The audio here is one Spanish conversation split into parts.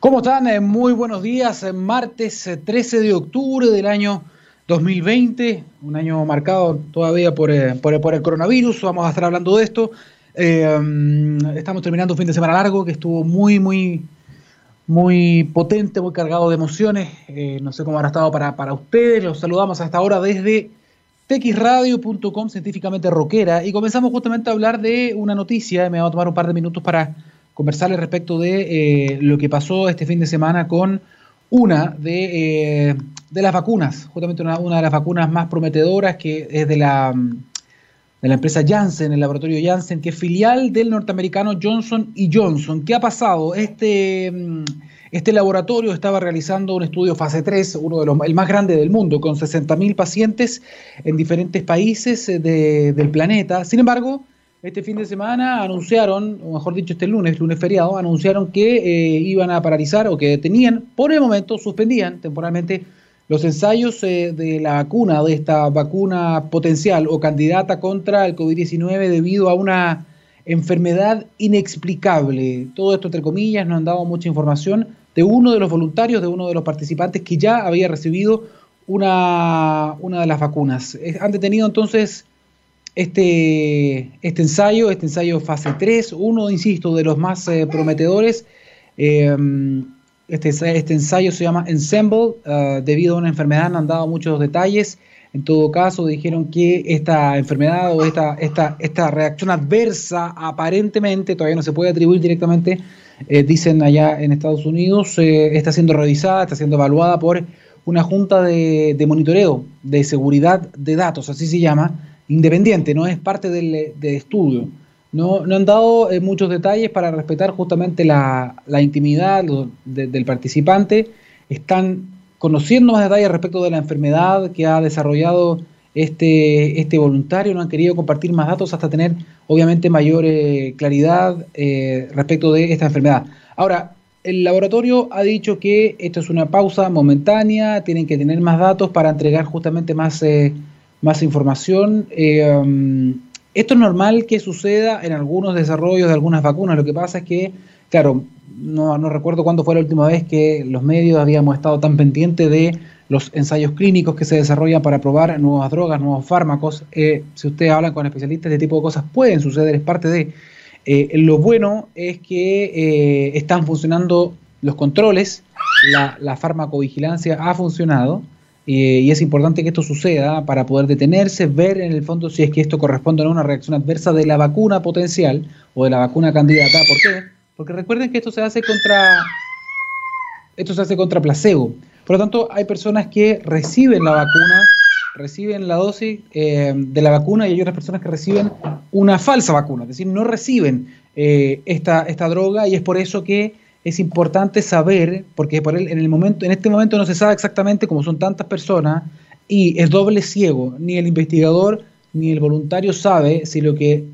¿Cómo están? Eh, muy buenos días. Eh, martes 13 eh, de octubre del año 2020, un año marcado todavía por, el coronavirus. Vamos a estar hablando de esto. Mm, estamos terminando un fin de semana largo que estuvo muy, muy, muy potente, muy cargado de emociones. no sé cómo habrá estado para, ustedes. Los saludamos a esta hora desde texradio.com, científicamente rockera. Y comenzamos justamente a hablar de una noticia. Me va a tomar un par de minutos para conversarles respecto de eh, lo que pasó este fin de semana con una de, eh, las vacunas, justamente una, de las vacunas más prometedoras que es de la, de la empresa Janssen, el laboratorio Janssen, que es filial del norteamericano Johnson Johnson. ¿Qué ha pasado? Este, mm, este laboratorio estaba realizando un estudio fase 3, uno de los, el más grande del mundo, con 60.000 pacientes en diferentes países eh, de, del planeta. Sin embargo, este fin de semana anunciaron, o mejor dicho este lunes, lunes feriado, anunciaron que eh, iban a paralizar o que tenían, por el momento, suspendían temporalmente los ensayos eh, de la vacuna, de esta vacuna potencial o candidata contra el COVID-19 debido a una enfermedad inexplicable. Todo esto entre comillas, no han dado mucha información de uno de los voluntarios, de uno de los participantes que ya había recibido una, una de las vacunas. Han detenido entonces este, este ensayo, este ensayo fase 3, uno, insisto, de los más eh, prometedores. Em, este, este, ensayo se llama Ensemble, ah, debido a una enfermedad, no han dado muchos detalles. En todo caso, dijeron que esta enfermedad o esta, esta, esta reacción adversa aparentemente todavía no se puede atribuir directamente, eh, dicen allá en Estados Unidos, eh, está siendo revisada, está siendo evaluada por una junta de, de monitoreo de seguridad de datos, así se llama, independiente, no es parte del, estudio. No, no, han dado eh, muchos detalles para respetar justamente la, intimidad del participante. Están conociendo más detalles respecto de la enfermedad que ha desarrollado este, este voluntario. No han querido compartir más datos hasta tener, obviamente, mayor eh, claridad eh, respecto de esta enfermedad. Ahora, el laboratorio ha dicho que esto es una pausa momentánea, tienen que tener más datos para entregar justamente más más información. Eh, um, esto es normal que suceda en algunos desarrollos de algunas vacunas. Lo que pasa es que, claro, no, recuerdo cuándo fue la última vez que los medios habíamos estado tan pendientes de los ensayos clínicos que se desarrollan para probar nuevas drogas, nuevos fármacos. Eh, si ustedes hablan con especialistas, este tipo de cosas pueden suceder, es parte de... Eh, lo bueno es que están funcionando los controles, la, la farmacovigilancia ha funcionado, y es importante que esto suceda para poder detenerse, ver en el fondo si es que esto corresponde a una reacción adversa de la vacuna potencial o de la vacuna candidata. ¿Por qué? Porque recuerden que esto se hace contra esto se hace contra placebo. Por lo tanto, hay personas que reciben la vacuna, reciben la dosis eh, de la vacuna y hay otras personas que reciben una falsa vacuna, es decir, no reciben eh, esta, esta droga y es por eso que es importante saber, porque por en, el momento, en este momento no se sabe exactamente cómo son tantas personas y es doble ciego, ni el investigador ni el voluntario sabe si lo que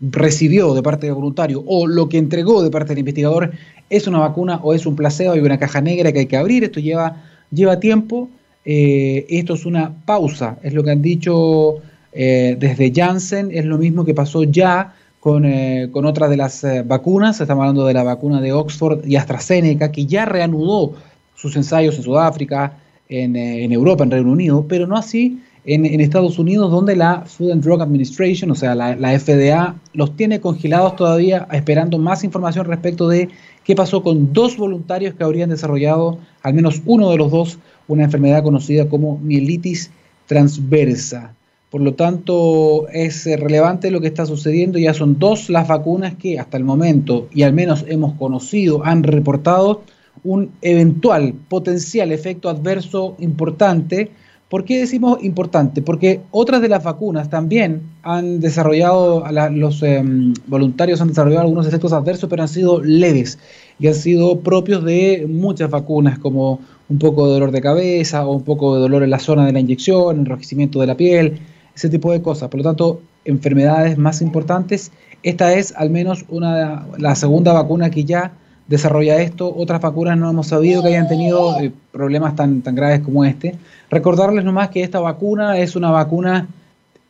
recibió de parte del voluntario o lo que entregó de parte del investigador es una vacuna o es un placebo, hay una caja negra que hay que abrir, esto lleva, lleva tiempo, eh, esto es una pausa, es lo que han dicho eh, desde Janssen, es lo mismo que pasó ya con, eh, con otras de las eh, vacunas. Estamos hablando de la vacuna de Oxford y AstraZeneca, que ya reanudó sus ensayos en Sudáfrica, en, eh, en Europa, en Reino Unido, pero no así en, en, Estados Unidos, donde la Food and Drug Administration, o sea, la, la, FDA, los tiene congelados todavía, esperando más información respecto de qué pasó con dos voluntarios que habrían desarrollado, al menos uno de los dos, una enfermedad conocida como mielitis transversa. Por lo tanto, es eh, relevante lo que está sucediendo. Ya son dos las vacunas que hasta el momento, y al menos hemos conocido, han reportado un eventual potencial efecto adverso importante. ¿Por qué decimos importante? Porque otras de las vacunas también han desarrollado, los em, voluntarios han desarrollado algunos efectos adversos, pero han sido leves y han sido propios de muchas vacunas, como un poco de dolor de cabeza o un poco de dolor en la zona de la inyección, enrojecimiento de la piel, ese tipo de cosas. Por lo tanto, enfermedades más importantes. Esta es al menos una la segunda vacuna que ya desarrolla esto. Otras vacunas no hemos sabido que hayan tenido eh, problemas tan, tan graves como este. Recordarles nomás que esta vacuna es una vacuna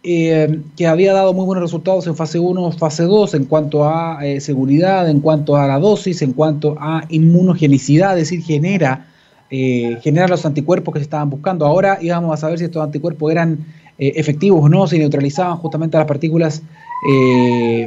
eh, que había dado muy buenos resultados en fase 1, fase 2 en cuanto a eh, seguridad, en cuanto a la dosis, en cuanto a inmunogenicidad, es decir, genera, eh, genera los anticuerpos que se estaban buscando. Ahora íbamos a saber si estos anticuerpos eran efectivos o no, si neutralizaban justamente las partículas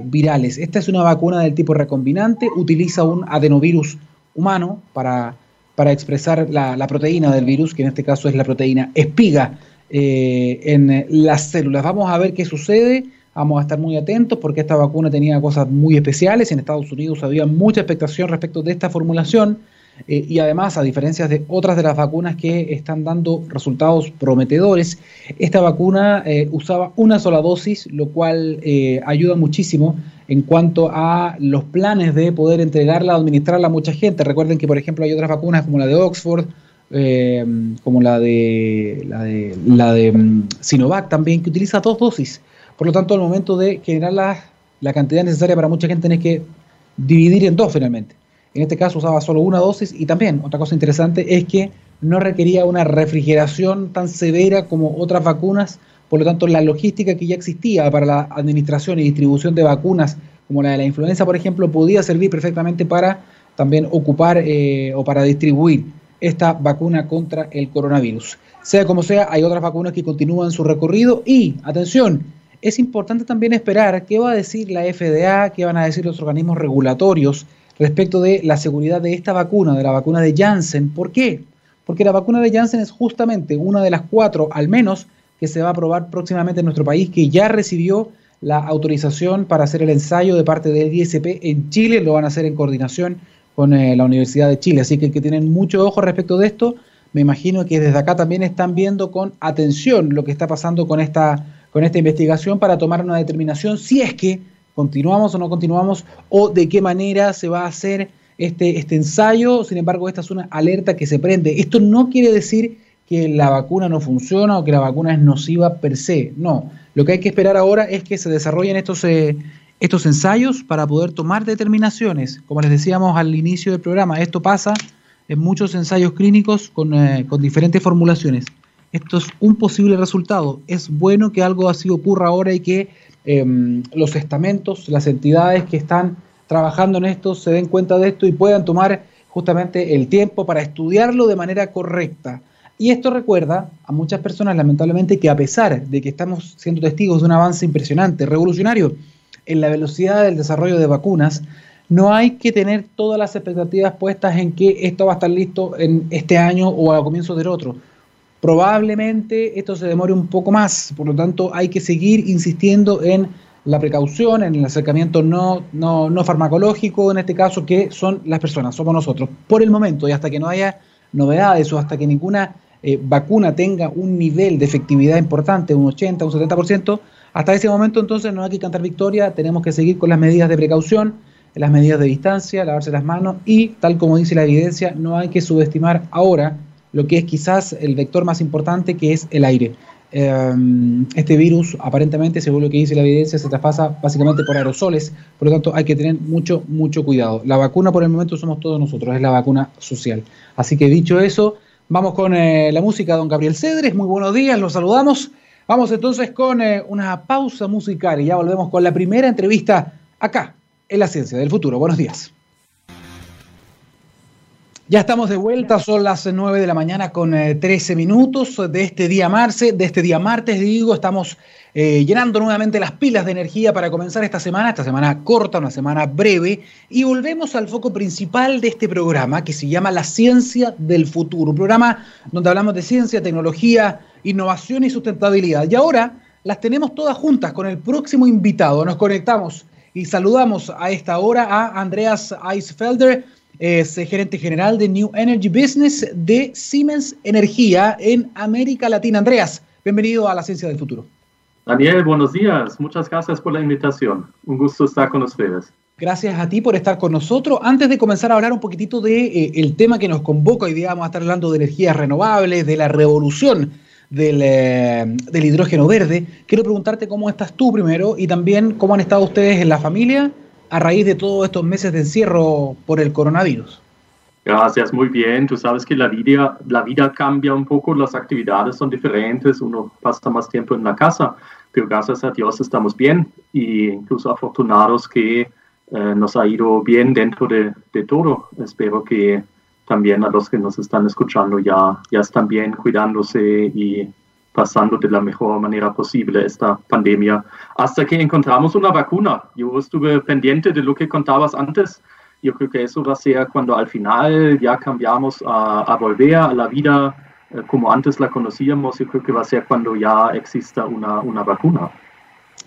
virales. Esta es una vacuna del tipo recombinante, utiliza un adenovirus humano para, para expresar la, la proteína del virus, que en este caso es la proteína espiga eh, en las células. Vamos a ver qué sucede. Vamos a estar muy atentos porque esta vacuna tenía cosas muy especiales. En Estados Unidos había mucha expectación respecto de esta formulación eh, y además, a diferencia de otras de las vacunas que están dando resultados prometedores, esta vacuna eh, usaba una sola dosis, lo cual ayuda muchísimo en cuanto a los planes de poder entregarla administrarla a mucha gente. Recuerden que, por ejemplo, hay otras vacunas como la de Oxford, eh, como la de, la de, la de mm, Sinovac también, que utiliza dos dosis. Por lo tanto, al momento de generar la, la cantidad necesaria para mucha gente, tenés que dividir en dos finalmente. En este caso usaba solo una dosis y también otra cosa interesante es que no requería una refrigeración tan severa como otras vacunas, por lo tanto la logística que ya existía para la administración y distribución de vacunas como la de la influenza, por ejemplo, podía servir perfectamente para también ocupar eh, o para distribuir esta vacuna contra el coronavirus. Sea como sea, hay otras vacunas que continúan su recorrido y, atención, es importante también esperar qué va a decir la FDA, qué van a decir los organismos regulatorios respecto de la seguridad de esta vacuna, de la vacuna de Janssen. ¿Por qué? Porque la vacuna de Janssen es justamente una de las cuatro, al menos, que se va a aprobar próximamente en nuestro país, que ya recibió la autorización para hacer el ensayo de parte del ISP en Chile, lo van a hacer en coordinación con eh, la Universidad de Chile. Así que que tienen mucho ojo respecto de esto. Me imagino que desde acá también están viendo con atención lo que está pasando con esta, con esta investigación para tomar una determinación si es que continuamos o no continuamos o de qué manera se va a hacer este, este ensayo. Sin embargo, esta es una alerta que se prende. Esto no quiere decir que la vacuna no funciona o que la vacuna es nociva per se. No, lo que hay que esperar ahora es que se desarrollen estos, eh, estos ensayos para poder tomar determinaciones. Como les decíamos al inicio del programa, esto pasa en muchos ensayos clínicos con, eh, diferentes formulaciones. Esto es un posible resultado. Es bueno que algo así ocurra ahora y que em, los estamentos, las entidades que están trabajando en esto se den cuenta de esto y puedan tomar justamente el tiempo para estudiarlo de manera correcta. Y esto recuerda a muchas personas, lamentablemente, que a pesar de que estamos siendo testigos de un avance impresionante, revolucionario, en la velocidad del desarrollo de vacunas, no hay que tener todas las expectativas puestas en que esto va a estar listo en este año o a comienzos del otro. Probablemente esto se demore un poco más, por lo tanto hay que seguir insistiendo en la precaución, en el acercamiento no, no, no farmacológico, en este caso, que son las personas, somos nosotros. Por el momento y hasta que no haya novedades o hasta que ninguna eh, vacuna tenga un nivel de efectividad importante, un 80, un 70%, hasta ese momento entonces no hay que cantar victoria, tenemos que seguir con las medidas de precaución, las medidas de distancia, lavarse las manos y, tal como dice la evidencia, no hay que subestimar ahora lo que es quizás el vector más importante, que es el aire. Em, este virus, aparentemente, según lo que dice la evidencia, se traspasa básicamente por aerosoles, por lo tanto hay que tener mucho, mucho cuidado. La vacuna por el momento somos todos nosotros, es la vacuna social. Así que dicho eso, vamos con eh, la música don Gabriel Cedres. Muy buenos días, los saludamos. Vamos entonces con eh, una pausa musical y ya volvemos con la primera entrevista acá en la Ciencia del Futuro. Buenos días. Ya estamos de vuelta, son las 9 de la mañana con 13 eh, minutos de este día martes, de este día martes digo, estamos eh, llenando nuevamente las pilas de energía para comenzar esta semana, esta semana corta, una semana breve, y volvemos al foco principal de este programa que se llama La Ciencia del Futuro, un programa donde hablamos de ciencia, tecnología, innovación y sustentabilidad. Y ahora las tenemos todas juntas con el próximo invitado. Nos conectamos y saludamos a esta hora a Andreas Eisfelder, es gerente general de New Energy Business de Siemens Energía en América Latina. Andreas, bienvenido a la Ciencia del Futuro. Daniel, buenos días. Muchas gracias por la invitación. Un gusto estar con ustedes. Gracias a ti por estar con nosotros. Antes de comenzar a hablar un poquitito de eh, el tema que nos convoca, hoy día vamos a estar hablando de energías renovables, de la revolución del, eh, del, hidrógeno verde. Quiero preguntarte cómo estás tú primero y también cómo han estado ustedes en la familia a raíz de todos estos meses de encierro por el coronavirus. Gracias, muy bien. Tú sabes que la vida, la vida cambia un poco, las actividades son diferentes, uno pasa más tiempo en la casa, pero gracias a Dios estamos bien y incluso afortunados que eh, nos ha ido bien dentro de, de, todo. Espero que también a los que nos están escuchando ya, ya están bien cuidándose y pasando de la mejor manera posible esta pandemia hasta que encontramos una vacuna. Yo estuve pendiente de lo que contabas antes yo creo que eso va a ser cuando al final ya cambiamos a, volver a la vida eh, como antes la conocíamos. Yo creo que va a ser cuando ya exista una, una vacuna.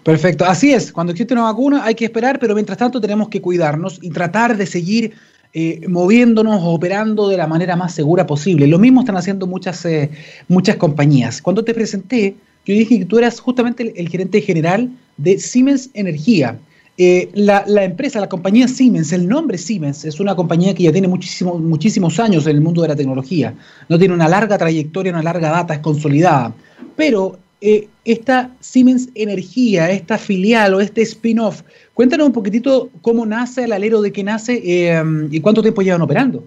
Perfecto, así es. Cuando existe una vacuna hay que esperar, pero mientras tanto tenemos que cuidarnos y tratar de seguir eh, moviéndonos, operando de la manera más segura posible. Lo mismo están haciendo muchas, eh, muchas compañías. Cuando te presenté, yo dije que tú eras justamente el gerente general de Siemens Energía. Eh, la, empresa, la compañía Siemens, el nombre Siemens es una compañía que ya tiene muchísimos muchísimos años en el mundo de la tecnología. No tiene una larga trayectoria, una larga data, es consolidada. Pero eh, esta Siemens Energía, esta filial o este spin-off, cuéntanos un poquitito cómo nace, el alero de qué nace eh, y cuánto tiempo llevan operando.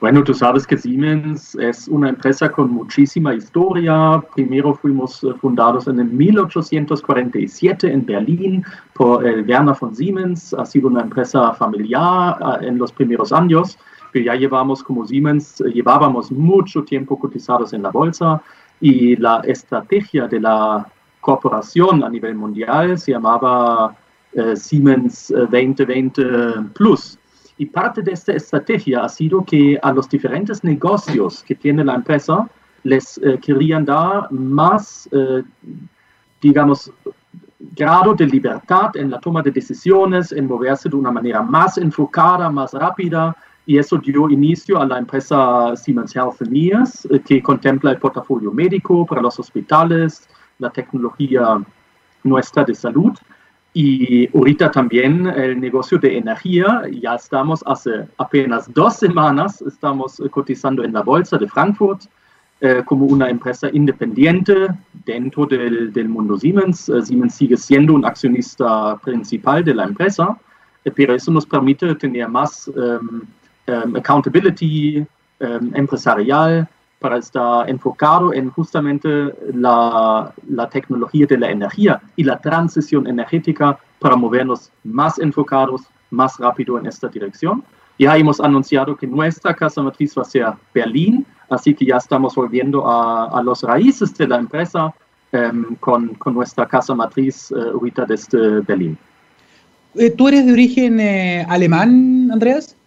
Bueno, tú sabes que Siemens es una empresa con muchísima historia. Primero fuimos eh, fundados en el 1847 en Berlín por el Werner von Siemens. Ha sido una empresa familiar eh, en los primeros años, pero ya llevamos como Siemens, eh, llevábamos mucho tiempo cotizados en la bolsa y la estrategia de la corporación a nivel mundial se llamaba Siemens 2020 Plus y parte de esta estrategia ha sido que a los diferentes negocios que tiene la empresa les eh, querían dar más, eh, digamos, grado de libertad en la toma de decisiones, en moverse de una manera más enfocada, más rápida. Y eso dio inicio a la empresa Siemens Healthineers, eh, que contempla el portafolio médico para los hospitales, la tecnología nuestra de salud y ahorita también el negocio de energía, ya estamos hace apenas dos semanas, estamos cotizando en la bolsa de Frankfurt eh, como una empresa independiente dentro del, del mundo Siemens. Eh, Siemens sigue siendo un accionista principal de la empresa, eh, pero eso nos permite tener más um, um, accountability um, empresarial, para estar enfocado en justamente la, la, tecnología de la energía y la transición energética para movernos más enfocados, más rápido en esta dirección. Ya hemos anunciado que nuestra casa matriz va a ser Berlín, así que ya estamos volviendo a, a los raíces de la empresa um, con, con, nuestra casa matriz uh, ahorita desde Berlín. Eh, ¿Tú eres de origen eh, alemán, Andreas?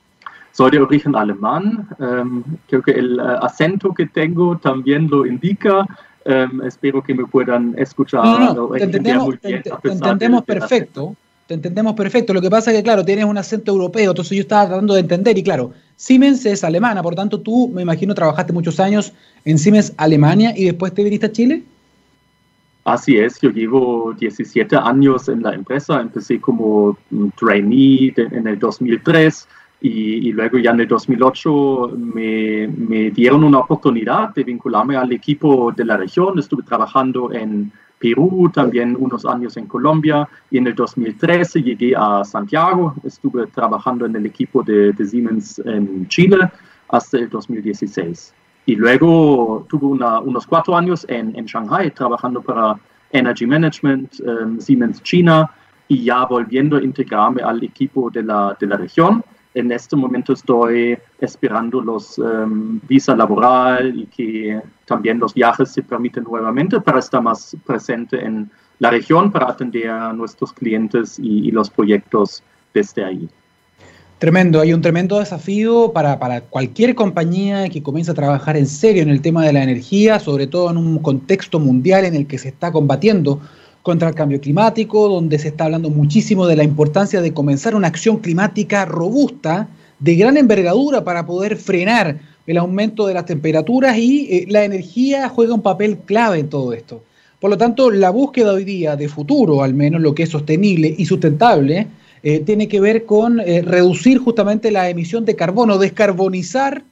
Soy de origen alemán. Um, creo que el uh, acento que tengo también lo indica. Um, espero que me puedan escuchar. No, no, te entendemos, muy bien, te, te entendemos perfecto. Te entendemos perfecto. Lo que pasa es que, claro, tienes un acento europeo, entonces yo estaba tratando de entender. Y claro, Siemens es alemana, por tanto, tú, me imagino, trabajaste muchos años en Siemens Alemania y después te viniste a Chile. Así es, yo llevo 17 años en la empresa, empecé como trainee en el 2003 y, luego ya en el 2008 me, me, dieron una oportunidad de vincularme al equipo de la región. Estuve trabajando en Perú, también unos años en Colombia y en el 2013 llegué a Santiago. Estuve trabajando en el equipo de, de Siemens en Chile hasta el 2016. Y luego tuve una, unos cuatro años en, en, Shanghai trabajando para Energy Management, um, Siemens China y ya volviendo a integrarme al equipo de la, de la región en este momento estoy esperando los um, visa laboral y que también los viajes se permiten nuevamente para estar más presente en la región para atender a nuestros clientes y, los proyectos desde ahí. Tremendo, hay un tremendo desafío para, para, cualquier compañía que comience a trabajar en serio en el tema de la energía, sobre todo en un contexto mundial en el que se está combatiendo contra el cambio climático, donde se está hablando muchísimo de la importancia de comenzar una acción climática robusta, de gran envergadura para poder frenar el aumento de las temperaturas y eh, la energía juega un papel clave en todo esto. Por lo tanto, la búsqueda hoy día de futuro, al menos lo que es sostenible y sustentable, eh, tiene que ver con eh, reducir justamente la emisión de carbono, descarbonizar,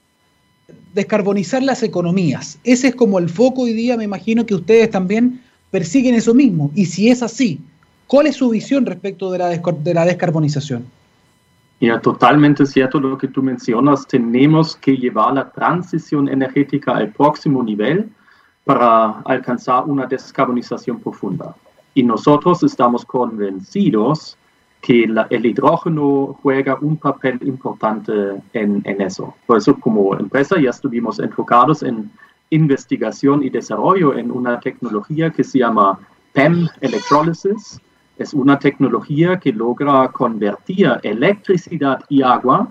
descarbonizar las economías. Ese es como el foco hoy día, me imagino que ustedes también persiguen eso mismo. Y si es así, ¿cuál es su visión respecto de la, de la descarbonización? Ya, totalmente cierto lo que tú mencionas. Tenemos que llevar la transición energética al próximo nivel para alcanzar una descarbonización profunda. Y nosotros estamos convencidos que el hidrógeno juega un papel importante en, en, eso. Por eso como empresa ya estuvimos enfocados en investigación y desarrollo en una tecnología que se llama PEM Electrolysis. Es una tecnología que logra convertir electricidad y agua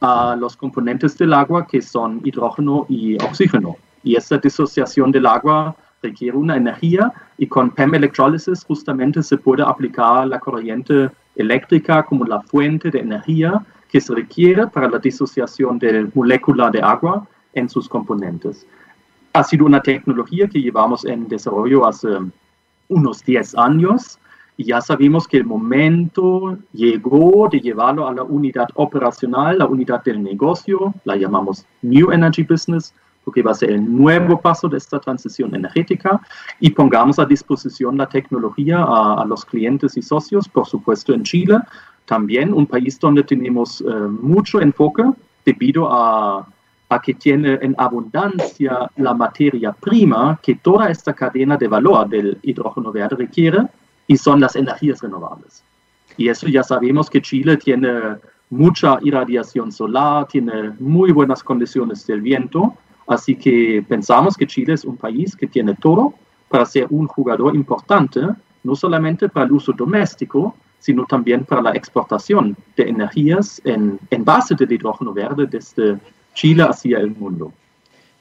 a los componentes del agua que son hidrógeno y oxígeno. Y esta disociación del agua requiere una energía y con PEM Electrolysis justamente se puede aplicar la corriente eléctrica como la fuente de energía que se requiere para la disociación de molécula de agua en sus componentes. Ha sido una tecnología que llevamos en desarrollo hace unos 10 años y ya sabemos que el momento llegó de llevarlo a la unidad operacional, la unidad del negocio, la llamamos New Energy Business, porque va a ser el nuevo paso de esta transición energética. Y pongamos a disposición la tecnología a, los clientes y socios, por supuesto en Chile, también un país donde tenemos eh, mucho enfoque debido a, a que tiene en abundancia la materia prima que toda esta cadena de valor del hidrógeno verde requiere y son las energías renovables. Y eso ya sabemos que Chile tiene mucha irradiación solar, tiene muy buenas condiciones del viento Así que pensamos que Chile es un país que tiene todo para ser un jugador importante, no solamente para el uso doméstico, sino también para la exportación de energías en, en base del hidrógeno verde desde Chile hacia el mundo.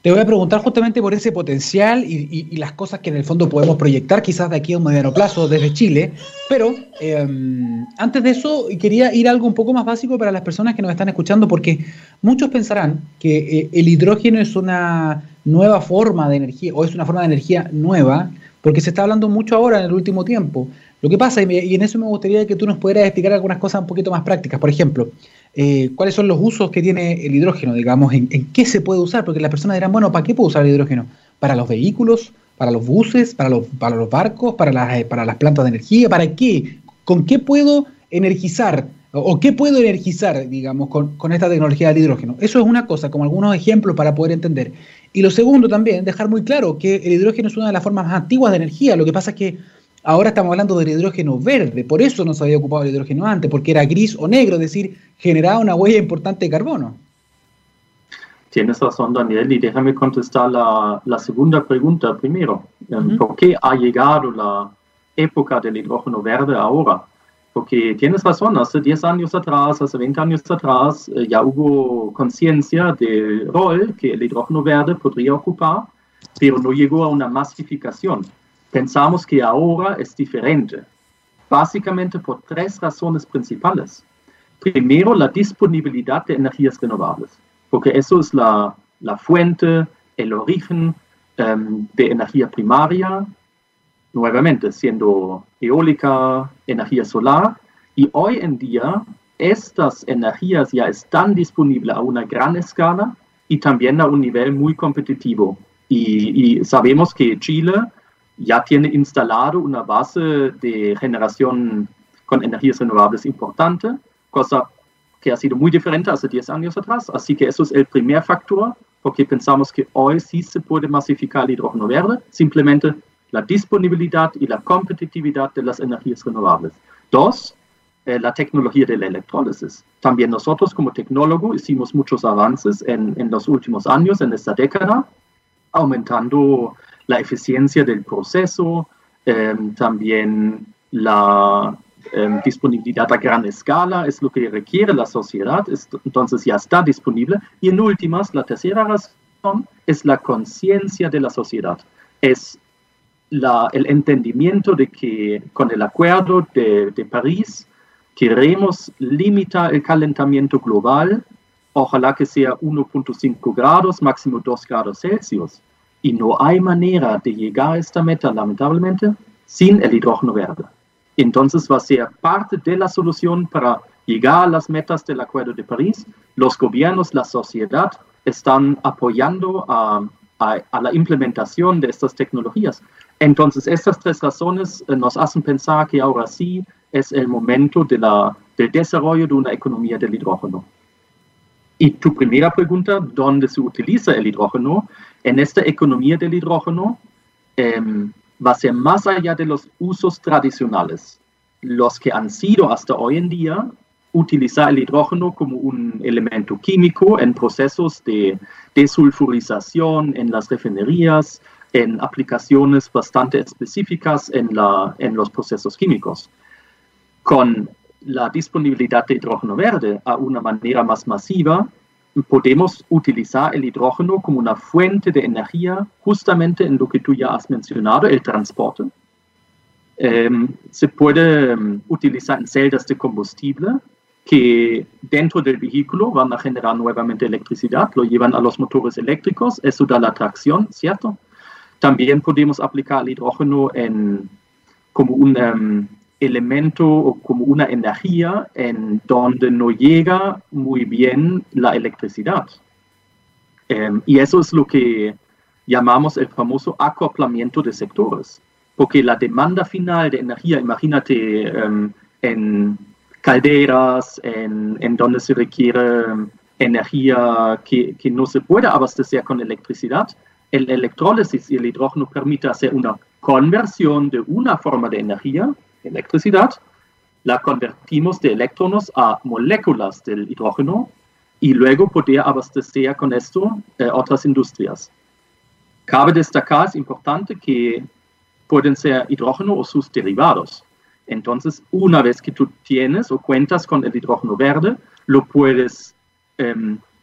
Te voy a preguntar justamente por ese potencial y, las cosas que en el fondo podemos proyectar quizás de aquí a un mediano plazo desde Chile, pero em, antes de eso quería ir a algo un poco más básico para las personas que nos están escuchando, porque muchos pensarán que eh, el hidrógeno es una nueva forma de energía o es una forma de energía nueva, porque se está hablando mucho ahora en el último tiempo. Lo que pasa, y, en eso me gustaría que tú nos pudieras explicar algunas cosas un poquito más prácticas, por ejemplo, eh, cuáles son los usos que tiene el hidrógeno, digamos, en, qué se puede usar, porque las personas dirán, bueno, ¿para qué puedo usar el hidrógeno? ¿Para los vehículos? ¿Para los buses? ¿Para los, para los barcos? ¿Para las, eh, ¿Para las plantas de energía? ¿Para qué? ¿Con qué puedo energizar? ¿O qué puedo energizar, digamos, con, con esta tecnología del hidrógeno? Eso es una cosa, como algunos ejemplos para poder entender. Y lo segundo también, dejar muy claro que el hidrógeno es una de las formas más antiguas de energía. Lo que pasa es que Ahora estamos hablando del hidrógeno verde, por eso no se había ocupado el hidrógeno antes, porque era gris o negro, es decir, generaba una huella importante de carbono. Tienes razón, Daniel, y déjame contestar la, segunda pregunta primero. Em, ¿Por qué ha llegado la época del hidrógeno verde ahora? Porque tienes razón, hace 10 años atrás, hace 20 años atrás, eh, ya hubo conciencia del rol que el hidrógeno verde podría ocupar, pero no llegó a una masificación pensamos que ahora es diferente, básicamente por tres razones principales. Primero, la disponibilidad de energías renovables, porque eso es la, fuente, el origen em, de energía primaria, nuevamente siendo eólica, energía solar, y hoy en día estas energías ya están disponibles a una gran escala y también a un nivel muy competitivo. y sabemos que Chile ya tiene instalado una base de generación con energías renovables importante, cosa que ha sido muy diferente hace 10 años atrás. Así que eso es el primer factor, porque pensamos que hoy sí se puede masificar el hidrógeno verde, simplemente la disponibilidad y la competitividad de las energías renovables. Dos, eh, la tecnología de la electrólisis. También nosotros como tecnólogo hicimos muchos avances en, en los últimos años, en esta década, aumentando la eficiencia del proceso, em, también la em, disponibilidad a gran escala es lo que requiere la sociedad, entonces ya está disponible. Y en últimas, la tercera razón es la conciencia de la sociedad. Es la, el entendimiento de que con el acuerdo de, de París queremos limitar el calentamiento global, ojalá que sea 1.5 grados, máximo 2 grados Celsius y no hay manera de llegar a esta meta, lamentablemente, sin el hidrógeno verde. Entonces va a ser parte de la solución para llegar a las metas del Acuerdo de París. Los gobiernos, la sociedad están apoyando a, la implementación de estas tecnologías. Entonces, estas tres razones eh, nos hacen pensar que ahora sí es el momento de la, del desarrollo de una economía del hidrógeno. Y tu primera pregunta, ¿dónde se utiliza el hidrógeno? En esta economía del hidrógeno em, va a ser más allá de los usos tradicionales, los que han sido hasta hoy en día utilizar el hidrógeno como un elemento químico en procesos de desulfurización en las refinerías, en aplicaciones bastante específicas en, la, en los procesos químicos. Con la disponibilidad de hidrógeno verde a una manera más masiva, podemos utilizar el hidrógeno como una fuente de energía justamente en lo que tú ya has mencionado, el transporte. Em, se puede em, utilizar en celdas de combustible que dentro del vehículo van a generar nuevamente electricidad, lo llevan a los motores eléctricos, eso da la tracción, ¿cierto? También podemos aplicar el hidrógeno en, como un um, elemento o como una energía en donde no llega muy bien la electricidad. Um, y eso es lo que llamamos el famoso acoplamiento de sectores, porque la demanda final de energía, imagínate um, en calderas, en, en, donde se requiere energía que, que no se puede abastecer con electricidad, el electrólisis y el hidrógeno permite hacer una conversión de una forma de energía, electricidad, la convertimos de electrones a moléculas del hidrógeno y luego poder abastecer con esto eh, otras industrias. Cabe destacar, es importante, que pueden ser hidrógeno o sus derivados. Entonces, una vez que tú tienes o cuentas con el hidrógeno verde, lo puedes eh,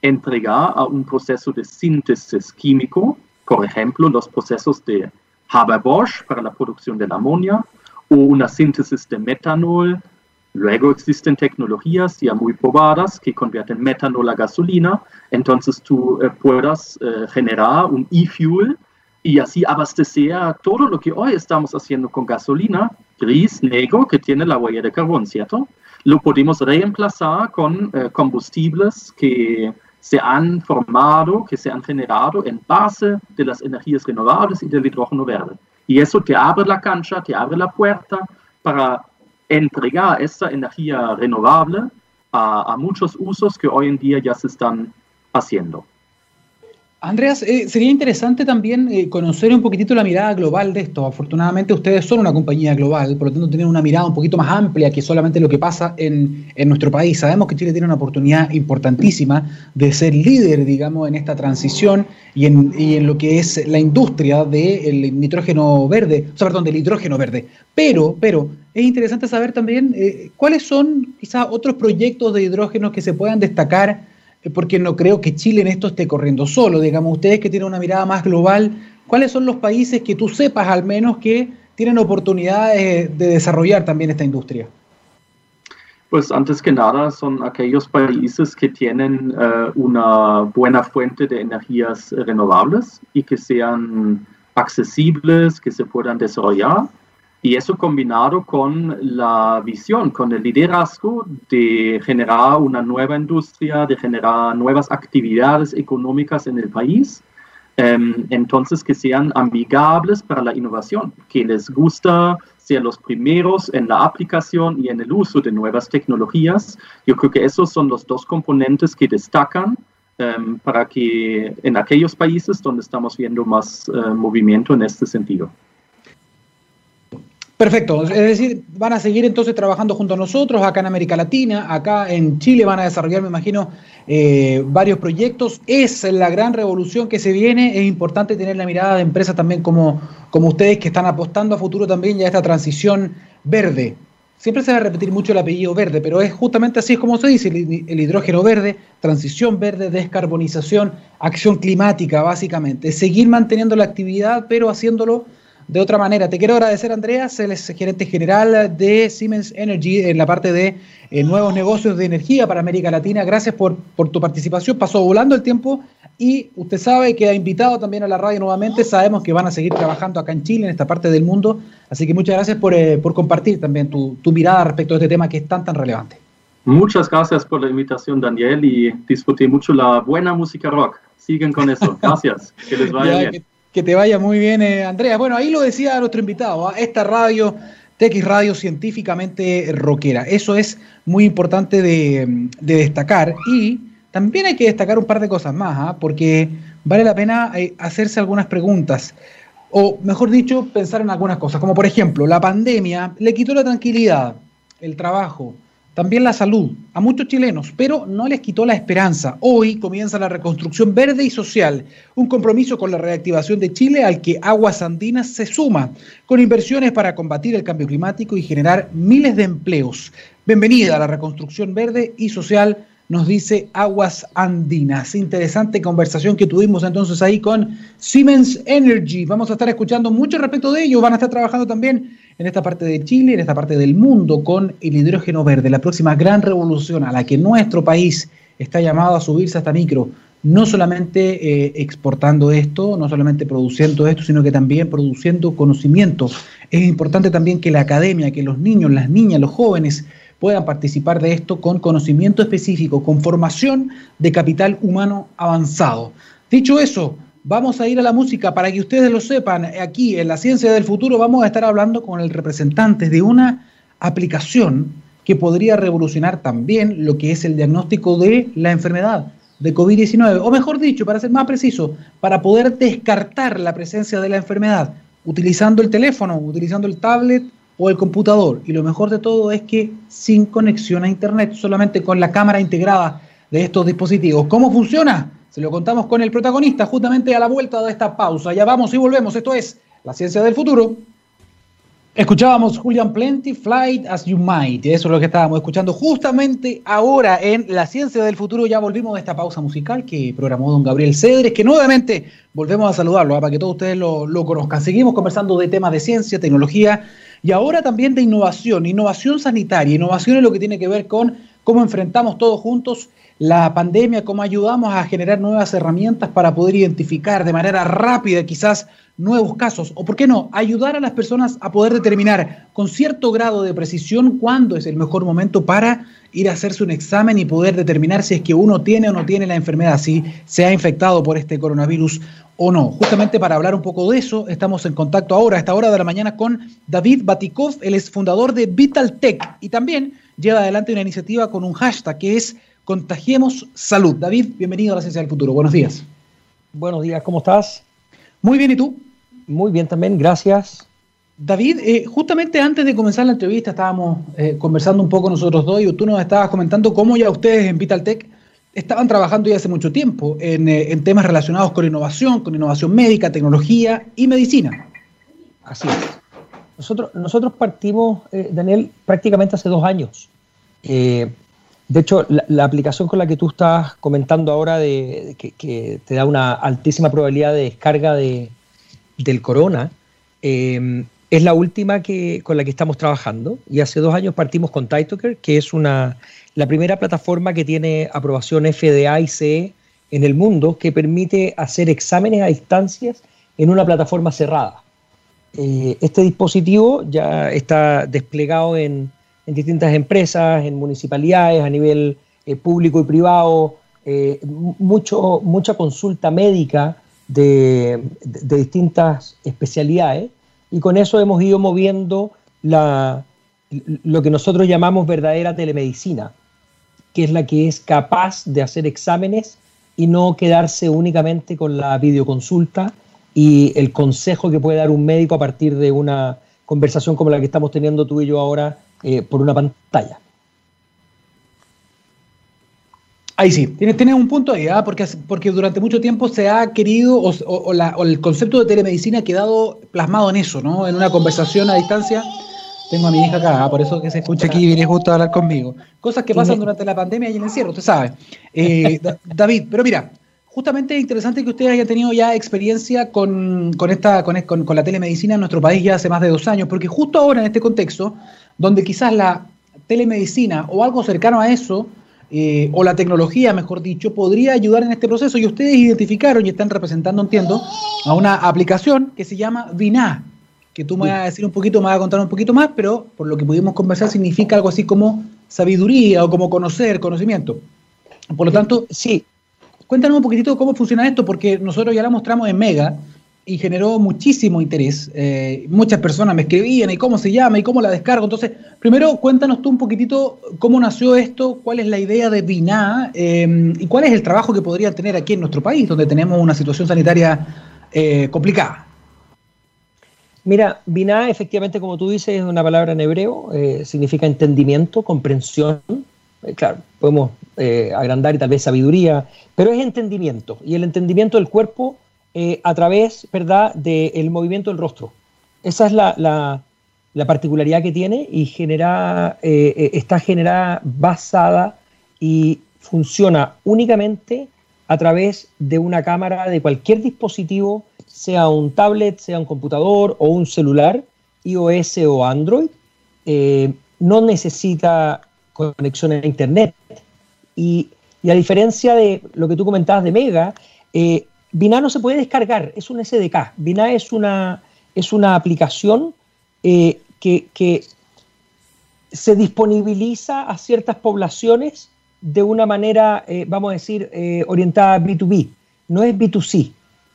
entregar a un proceso de síntesis químico por ejemplo, los procesos de Haber-Bosch para la producción de la o una síntesis de metanol. Luego existen tecnologías ya muy probadas que convierten metanol a gasolina. Entonces tú eh, puedas eh, generar un e-fuel y así abastecer todo lo que hoy estamos haciendo con gasolina, gris, negro, que tiene la huella de carbón, ¿cierto? Lo podemos reemplazar con eh, combustibles que se han formado, que se han generado en base de las energías renovables y del hidrógeno verde. Y eso te abre la cancha, te abre la puerta para entregar esa energía renovable a, a muchos usos que hoy en día ya se están haciendo. Andreas, eh, sería interesante también eh, conocer un poquitito la mirada global de esto. Afortunadamente ustedes son una compañía global, por lo tanto tienen una mirada un poquito más amplia que solamente lo que pasa en, nuestro país. Sabemos que Chile tiene una oportunidad importantísima de ser líder, digamos, en esta transición y en, lo que es la industria del nitrógeno verde, o sea, perdón, del hidrógeno verde. Pero, pero, es interesante saber también eh, cuáles son quizás otros proyectos de hidrógeno que se puedan destacar porque no creo que Chile en esto esté corriendo solo. Digamos, ustedes que tienen una mirada más global, ¿cuáles son los países que tú sepas al menos que tienen oportunidades de desarrollar también esta industria? Pues antes que nada son aquellos países que tienen eh, una buena fuente de energías renovables y que sean accesibles, que se puedan desarrollar y eso combinado con la visión, con el liderazgo de generar una nueva industria, de generar nuevas actividades económicas en el país, em, entonces que sean amigables para la innovación, que les gusta ser los primeros en la aplicación y en el uso de nuevas tecnologías. Yo creo que esos son los dos componentes que destacan em, para que en aquellos países donde estamos viendo más eh, movimiento en este sentido. Perfecto, es decir, van a seguir entonces trabajando junto a nosotros acá en América Latina, acá en Chile van a desarrollar, me imagino, eh, varios proyectos. Es la gran revolución que se viene, es importante tener la mirada de empresas también como, como ustedes que están apostando a futuro también ya a esta transición verde. Siempre se va a repetir mucho el apellido verde, pero es justamente así es como se dice, el hidrógeno verde, transición verde, descarbonización, acción climática, básicamente. Seguir manteniendo la actividad, pero haciéndolo de otra manera. Te quiero agradecer, Andreas, el gerente general de Siemens Energy en la parte de eh, nuevos negocios de energía para América Latina. Gracias por, por, tu participación. Pasó volando el tiempo y usted sabe que ha invitado también a la radio nuevamente. Sabemos que van a seguir trabajando acá en Chile, en esta parte del mundo. Así que muchas gracias por, eh, por compartir también tu, tu mirada respecto a este tema que es tan, tan relevante. Muchas gracias por la invitación, Daniel, y disfruté mucho la buena música rock. Siguen con eso. Gracias. Que les vaya bien. Que te vaya muy bien, eh, Andrea. Bueno, ahí lo decía nuestro invitado, ¿ah? esta radio TX Radio científicamente rockera. Eso es muy importante de, destacar y también hay que destacar un par de cosas más, ¿ah? porque vale la pena eh, hacerse algunas preguntas o mejor dicho, pensar en algunas cosas, como por ejemplo, la pandemia le quitó la tranquilidad, el trabajo, también la salud a muchos chilenos, pero no les quitó la esperanza. Hoy comienza la reconstrucción verde y social, un compromiso con la reactivación de Chile al que Aguas Andinas se suma, con inversiones para combatir el cambio climático y generar miles de empleos. Bienvenida a la reconstrucción verde y social nos dice Aguas Andinas. Interesante conversación que tuvimos entonces ahí con Siemens Energy. Vamos a estar escuchando mucho respecto de ello. Van a estar trabajando también en esta parte de Chile, en esta parte del mundo, con el hidrógeno verde, la próxima gran revolución a la que nuestro país está llamado a subirse hasta micro. No solamente eh, exportando esto, no solamente produciendo esto, sino que también produciendo conocimiento. Es importante también que la academia, que los niños, las niñas, los jóvenes, puedan participar de esto con conocimiento específico, con formación de capital humano avanzado. Dicho eso, vamos a ir a la música para que ustedes lo sepan. Aquí en la Ciencia del Futuro vamos a estar hablando con el representante de una aplicación que podría revolucionar también lo que es el diagnóstico de la enfermedad de COVID-19, o mejor dicho, para ser más preciso, para poder descartar la presencia de la enfermedad utilizando el teléfono, utilizando el tablet o el computador. Y lo mejor de todo es que sin conexión a Internet, solamente con la cámara integrada de estos dispositivos. ¿Cómo funciona? Se lo contamos con el protagonista justamente a la vuelta de esta pausa. Ya vamos y volvemos. Esto es La Ciencia del Futuro. Escuchábamos Julian Plenty, Flight as You Might. Eso es lo que estábamos escuchando justamente ahora en La Ciencia del Futuro. Ya volvimos de esta pausa musical que programó don Gabriel Cedres, que nuevamente volvemos a saludarlo ¿ah? para que todos ustedes lo, lo conozcan. Seguimos conversando de temas de ciencia, tecnología y ahora también de innovación, innovación sanitaria, innovación en lo que tiene que ver con cómo enfrentamos todos juntos la pandemia, cómo ayudamos a generar nuevas herramientas para poder identificar de manera rápida quizás nuevos casos, o por qué no, ayudar a las personas a poder determinar con cierto grado de precisión cuándo es el mejor momento para ir a hacerse un examen y poder determinar si es que uno tiene o no tiene la enfermedad, si se ha infectado por este coronavirus o no. Justamente para hablar un poco de eso, estamos en contacto ahora, a esta hora de la mañana, con David Batikov, él es fundador de VitalTech y también lleva adelante una iniciativa con un hashtag que es Contagiemos Salud. David, bienvenido a la Ciencia del Futuro. Buenos días. Buenos días, ¿cómo estás? Muy bien, ¿y tú? Muy bien también, gracias. David, eh, justamente antes de comenzar la entrevista estábamos eh, conversando un poco nosotros dos y tú nos estabas comentando cómo ya ustedes en VitalTech estaban trabajando ya hace mucho tiempo en, eh, en, temas relacionados con innovación, con innovación médica, tecnología y medicina. Así es. Nosotros, nosotros partimos, Daniel, prácticamente hace dos años. De hecho, la, aplicación con la que tú estás comentando ahora, que, te da una altísima probabilidad de descarga de, del corona, es la última que, con la que estamos trabajando. Y hace dos años partimos con Tytoker, que es una la primera plataforma que tiene aprobación FDA y CE en el mundo que permite hacer exámenes a distancias en una plataforma cerrada. Eh, este dispositivo ya está desplegado en, en, distintas empresas, en municipalidades, a nivel eh, público y privado, eh, mucho, mucha consulta médica de, de, de, distintas especialidades. Y con eso hemos ido moviendo la, lo que nosotros llamamos verdadera telemedicina que es la que es capaz de hacer exámenes y no quedarse únicamente con la videoconsulta y el consejo que puede dar un médico a partir de una conversación como la que estamos teniendo tú y yo ahora eh, por una pantalla. Ahí sí, tienes, tienes un punto ahí, ¿ah? porque, porque durante mucho tiempo se ha querido, o, o, la, o, el concepto de telemedicina ha quedado plasmado en eso, ¿no? En una conversación a distancia tengo a mi hija acá, por eso que se escucha aquí y viene justo a hablar conmigo. Cosas que pasan durante la pandemia y el encierro, usted sabe. Eh, David, pero mira, justamente es interesante que ustedes hayan tenido ya experiencia con, con esta, con, con, con, la telemedicina en nuestro país ya hace más de dos años, porque justo ahora en este contexto, donde quizás la telemedicina o algo cercano a eso, eh, o la tecnología, mejor dicho, podría ayudar en este proceso, y ustedes identificaron y están representando, entiendo, a una aplicación que se llama VINA que tú me vas a decir un poquito, me vas a contar un poquito más, pero por lo que pudimos conversar significa algo así como sabiduría o como conocer, conocimiento. Por lo tanto, sí, cuéntanos un poquitito cómo funciona esto, porque nosotros ya la mostramos en Mega y generó muchísimo interés. Eh, muchas personas me escribían y cómo se llama y cómo la descargo. Entonces, primero cuéntanos tú un poquitito cómo nació esto, cuál es la idea de Biná eh, y cuál es el trabajo que podrían tener aquí en nuestro país, donde tenemos una situación sanitaria eh, complicada. Mira, Biná, efectivamente, como tú dices, es una palabra en hebreo, significa entendimiento, comprensión. Claro, podemos agrandar y tal vez sabiduría, pero es entendimiento. Y el entendimiento del cuerpo eh, a través, ¿verdad?, del movimiento del rostro. Esa es la, particularidad que tiene y genera, eh, eh, está generada, basada y funciona únicamente a través de una cámara de cualquier dispositivo, sea un tablet, sea un computador o un celular, iOS o Android. no necesita conexión a Internet. Y, a diferencia de lo que tú comentabas de Mega, Bina no se puede descargar, es un SDK. Bina es una, es una aplicación eh, que, se disponibiliza a ciertas poblaciones de una manera, eh, vamos a decir, eh, orientada a B2B, no es B2C.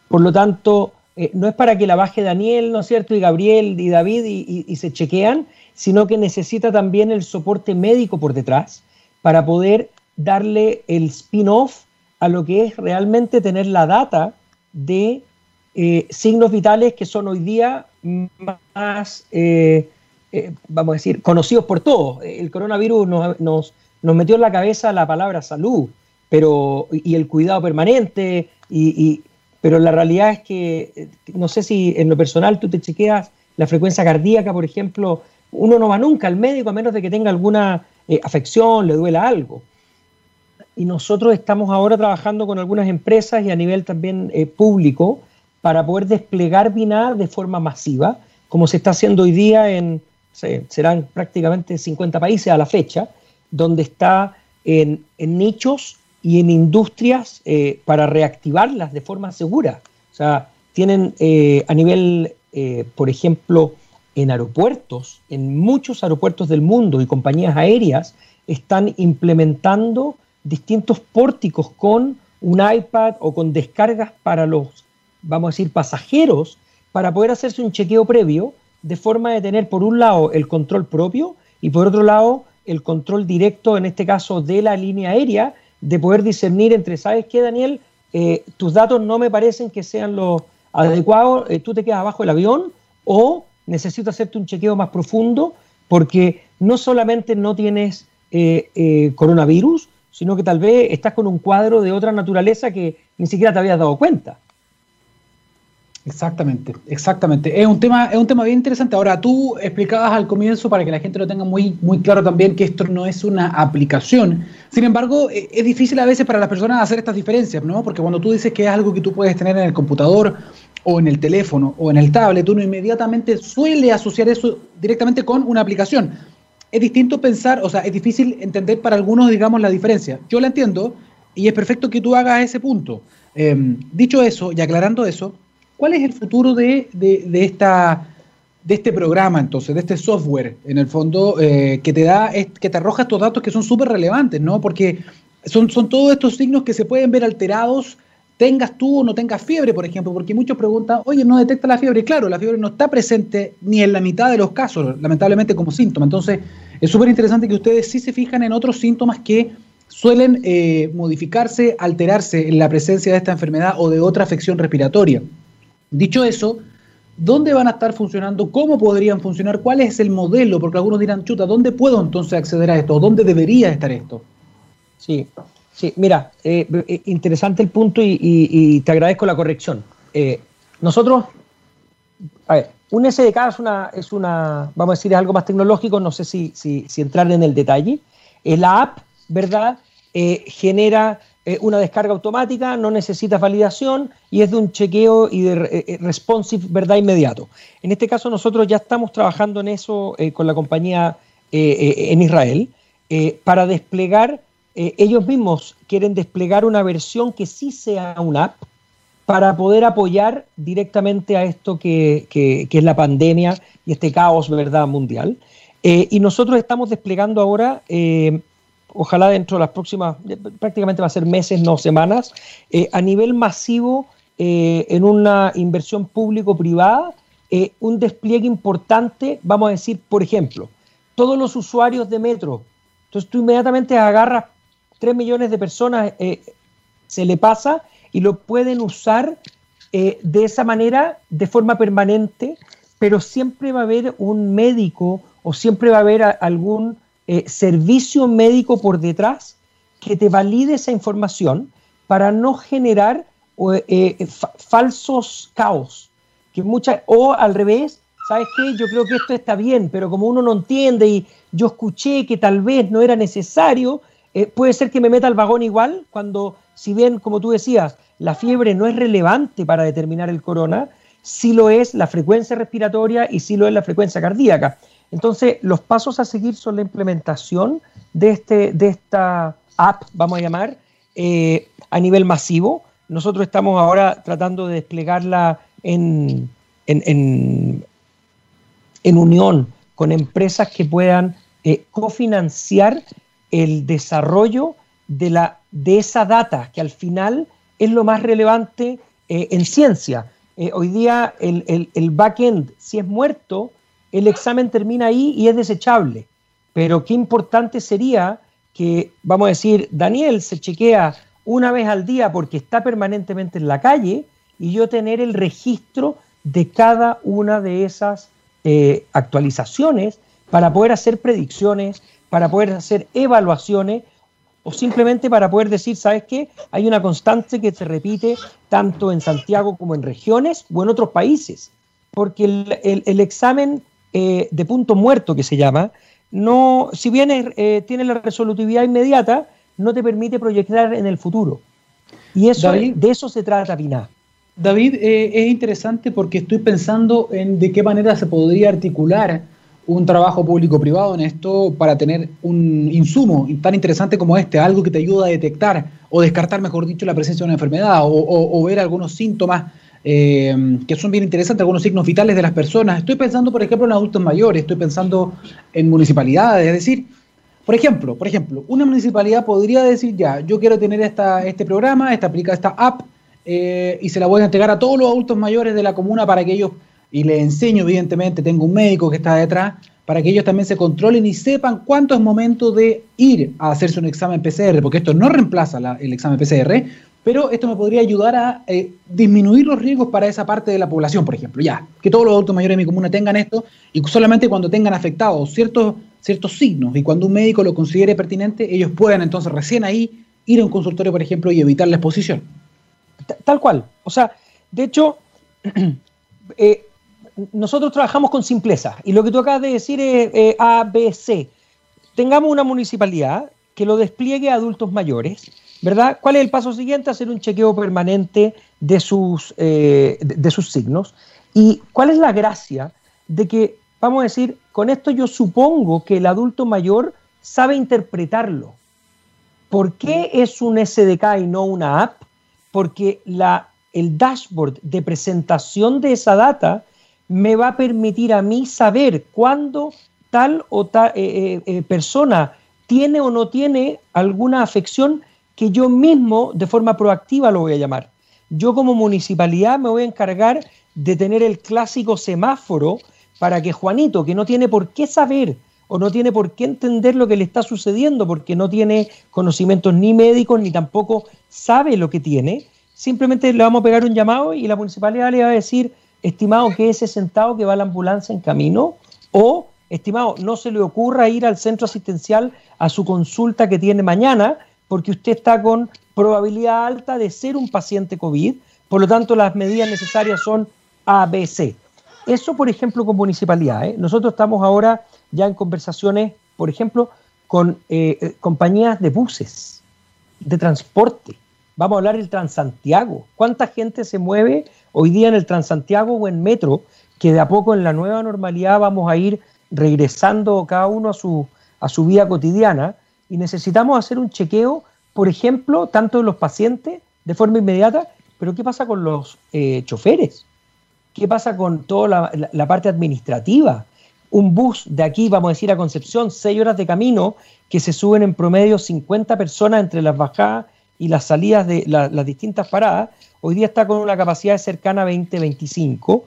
Por lo tanto, no es para que la baje Daniel, ¿no es cierto?, y Gabriel y David y se chequean, sino que necesita también el soporte médico por detrás para poder darle el spin-off a lo que es realmente tener la data de eh, signos vitales que son hoy día más, eh, eh, vamos a decir, conocidos por todos. El coronavirus nos, nos, metió en la cabeza la palabra salud pero, y el cuidado permanente, y, pero la realidad es que, no sé si en lo personal tú te chequeas la frecuencia cardíaca, por ejemplo, uno no va nunca al médico a menos de que tenga alguna afección, le duela algo y nosotros estamos ahora trabajando con algunas empresas y a nivel también eh, público para poder desplegar BINAR de forma masiva, como se está haciendo hoy día en, serán prácticamente 50 países a la fecha, donde está en, nichos y en industrias eh, para reactivarlas de forma segura. O sea, tienen eh, a nivel, por ejemplo, en aeropuertos, en muchos aeropuertos del mundo y compañías aéreas, están implementando distintos pórticos con un iPad o con descargas para los, vamos a decir, pasajeros, para poder hacerse un chequeo previo, de forma de tener por un lado el control propio y por otro lado el control directo, en este caso de la línea aérea, de poder discernir entre, ¿sabes qué, Daniel? Eh, tus datos no me parecen que sean los adecuados, eh, tú te quedas abajo del avión o necesito hacerte un chequeo más profundo porque no solamente no tienes eh, coronavirus, sino que tal vez estás con un cuadro de otra naturaleza que ni siquiera te habías dado cuenta. Exactamente, exactamente. Es un tema, es un tema bien interesante. Ahora, tú explicabas al comienzo para que la gente lo tenga muy, muy claro también que esto no es una aplicación. Sin embargo, e, es difícil a veces para las personas hacer estas diferencias, ¿no? Porque cuando tú dices que es algo que tú puedes tener en el computador o en el teléfono o en el tablet, uno inmediatamente suele asociar eso directamente con una aplicación es distinto pensar, o sea, es difícil entender para algunos, digamos, la diferencia. Yo la entiendo y es perfecto que tú hagas ese punto. Em, dicho eso y aclarando eso, ¿cuál es el futuro de, esta, de este programa entonces, de este software, en el fondo, eh, que te da, que te arroja estos datos que son súper relevantes, ¿no? Porque son, son todos estos signos que se pueden ver alterados tengas tú o no tengas fiebre, por ejemplo, porque muchos preguntan, oye, no detecta la fiebre. Claro, la fiebre no está presente ni en la mitad de los casos, lamentablemente como síntoma. Entonces, es súper interesante que ustedes sí se fijan en otros síntomas que suelen eh, modificarse, alterarse en la presencia de esta enfermedad o de otra afección respiratoria. Dicho eso, ¿dónde van a estar funcionando? ¿Cómo podrían funcionar? ¿Cuál es el modelo? Porque algunos dirán, chuta, ¿dónde puedo entonces acceder a esto? ¿Dónde debería estar esto? Sí, Sí, mira, eh, eh, interesante el punto y, te agradezco la corrección. Eh, nosotros, a ver, un SDK es una, es una, vamos a decir, es algo más tecnológico, no sé si, si, entrar en el detalle. la app, ¿verdad? genera una descarga automática, no necesita validación y es de un chequeo y de responsive, ¿verdad? Inmediato. En este caso nosotros ya estamos trabajando en eso con la compañía en Israel para desplegar eh, ellos mismos quieren desplegar una versión que sí sea una app para poder apoyar directamente a esto que, es la pandemia y este caos ¿verdad? mundial. Eh, y nosotros estamos desplegando ahora, eh, ojalá dentro de las próximas, prácticamente va a ser meses, no semanas, a nivel masivo en una inversión público-privada un despliegue importante, vamos a decir, por ejemplo, todos los usuarios de metro. Entonces tú inmediatamente agarras 3 millones de personas, eh, se le pasa y lo pueden usar de esa manera de forma permanente, pero siempre va a haber un médico o siempre va a haber algún servicio médico por detrás que te valide esa información para no generar eh, falsos caos. Que mucha, o al revés, ¿sabes qué? Yo creo que esto está bien, pero como uno no entiende y yo escuché que tal vez no era necesario, eh, puede ser que me meta al vagón igual cuando, si bien, como tú decías, la fiebre no es relevante para determinar el corona, sí lo es la frecuencia respiratoria y sí lo es la frecuencia cardíaca. Entonces, los pasos a seguir son la implementación de, este, de esta app, vamos a llamar, eh, a nivel masivo. Nosotros estamos ahora tratando de desplegarla en, en, unión con empresas que puedan eh, cofinanciar el desarrollo de, la, de esa data, que al final es lo más relevante eh, en ciencia. hoy día el, el, el backend, si es muerto, el examen termina ahí y es desechable. Pero qué importante sería que, vamos a decir, Daniel se chequea una vez al día porque está permanentemente en la calle y yo tener el registro de cada una de esas eh, actualizaciones para poder hacer predicciones, para poder hacer evaluaciones o simplemente para poder decir, ¿sabes qué? Hay una constante que se repite tanto en Santiago como en regiones o en otros países. Porque el, examen eh, de punto muerto que se llama, no, si bien eh, tiene la resolutividad inmediata, no te permite proyectar en el futuro. Y eso, de eso se trata PINA. David, eh, es interesante porque estoy pensando en de qué manera se podría articular un trabajo público-privado en esto para tener un insumo tan interesante como este, algo que te ayuda a detectar o descartar, mejor dicho, la presencia de una enfermedad o ver algunos síntomas eh, que son bien interesantes, algunos signos vitales de las personas. Estoy pensando, por ejemplo, en adultos mayores, estoy pensando en municipalidades, es decir, por ejemplo, por ejemplo, una municipalidad podría decir ya, yo quiero tener esta, este programa, esta aplica esta app eh, y se la voy a entregar a todos los adultos mayores de la comuna para que ellos, y les enseño evidentemente, tengo un médico que está detrás, para que ellos también se controlen y sepan cuánto es momento de ir a hacerse un examen PCR, porque esto no reemplaza el examen PCR, pero esto me podría ayudar a eh, disminuir los riesgos para esa parte de la población, por ejemplo. Ya, que todos los adultos mayores de mi comuna tengan esto y solamente cuando tengan afectados ciertos, ciertos signos y cuando un médico lo considere pertinente, ellos puedan entonces recién ahí ir a un consultorio, por ejemplo, y evitar la exposición. Tal cual. O sea, de hecho, eh, nosotros trabajamos con simpleza y lo que tú acabas de decir es eh, A, B, C. Tengamos una municipalidad que lo despliegue a adultos mayores ¿verdad? ¿Cuál es el paso siguiente? Hacer un chequeo permanente de sus, eh, de, sus signos. ¿Y cuál es la gracia de que, vamos a decir, con esto yo supongo que el adulto mayor sabe interpretarlo? ¿Por qué es un SDK y no una app? Porque la, el dashboard de presentación de esa data me va a permitir a mí saber cuándo tal o tal eh, eh, persona tiene o no tiene alguna afección que yo mismo de forma proactiva lo voy a llamar. Yo como municipalidad me voy a encargar de tener el clásico semáforo para que Juanito, que no tiene por qué saber o no tiene por qué entender lo que le está sucediendo, porque no tiene conocimientos ni médicos ni tampoco sabe lo que tiene, simplemente le vamos a pegar un llamado y la municipalidad le va a decir, estimado, que ese sentado que va la ambulancia en camino, o estimado, no se le ocurra ir al centro asistencial a su consulta que tiene mañana, porque usted está con probabilidad alta de ser un paciente COVID, por lo tanto las medidas necesarias son ABC. Eso, por ejemplo, con municipalidad. ¿eh? Nosotros estamos ahora ya en conversaciones, por ejemplo, con eh, eh, compañías de buses, de transporte. Vamos a hablar del Transantiago. ¿Cuánta gente se mueve hoy día en el Transantiago o en metro? Que de a poco en la nueva normalidad vamos a ir regresando cada uno a su, a su vida cotidiana y necesitamos hacer un chequeo, por ejemplo, tanto de los pacientes de forma inmediata, pero ¿qué pasa con los eh, choferes? ¿Qué pasa con toda la, parte administrativa? Un bus de aquí, vamos a decir, a Concepción, seis horas de camino, que se suben en promedio 50 personas entre las bajadas y las salidas de las distintas paradas. Hoy día está con una capacidad cercana a 20-25,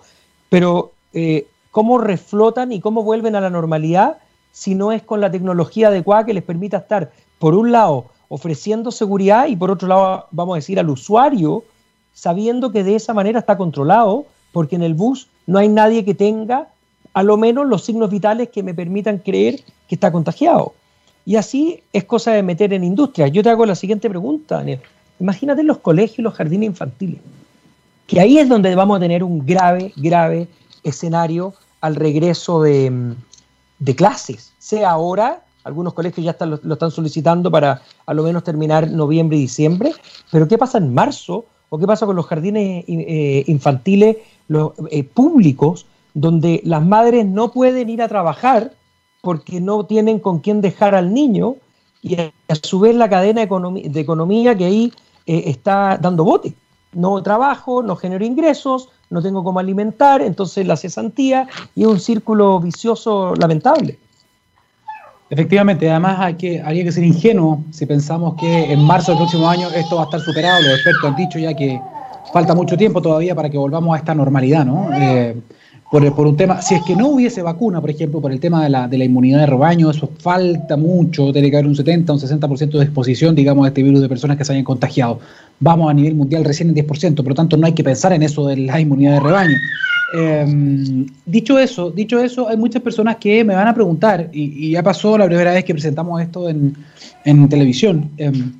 pero eh, ¿cómo reflotan y cómo vuelven a la normalidad si no es con la tecnología adecuada que les permita estar, por un lado, ofreciendo seguridad y por otro lado, vamos a decir, al usuario, sabiendo que de esa manera está controlado, porque en el bus no hay nadie que tenga a lo menos los signos vitales que me permitan creer que está contagiado. Y así es cosa de meter en industria. Yo te hago la siguiente pregunta, Daniel. Imagínate los colegios y los jardines infantiles, que ahí es donde vamos a tener un grave, grave escenario al regreso de, clases, sea ahora, algunos colegios ya lo, están solicitando para a lo menos terminar noviembre y diciembre, pero ¿qué pasa en marzo? ¿O qué pasa con los jardines eh, infantiles los, eh, públicos donde las madres no pueden ir a trabajar porque no tienen con quién dejar al niño y a, su vez la cadena de economía que ahí eh, está dando bote. No trabajo, no genero ingresos, no tengo cómo alimentar, entonces la cesantía y es un círculo vicioso lamentable. Efectivamente, además hay que, habría que ser ingenuo si pensamos que en marzo del próximo año esto va a estar superado. Los expertos han dicho ya que falta mucho tiempo todavía para que volvamos a esta normalidad, ¿no? Eh, por, un tema, si es que no hubiese vacuna, por ejemplo, por el tema de la, de la inmunidad de rebaño, eso falta mucho, tiene que haber un 70, un 60% de exposición, digamos, a este virus de personas que se hayan contagiado. Vamos a nivel mundial recién en 10%, por lo tanto no hay que pensar en eso de la inmunidad de rebaño. Em, dicho eso, dicho eso, hay muchas personas que me van a preguntar, y, ya pasó la primera vez que presentamos esto en, en televisión, em,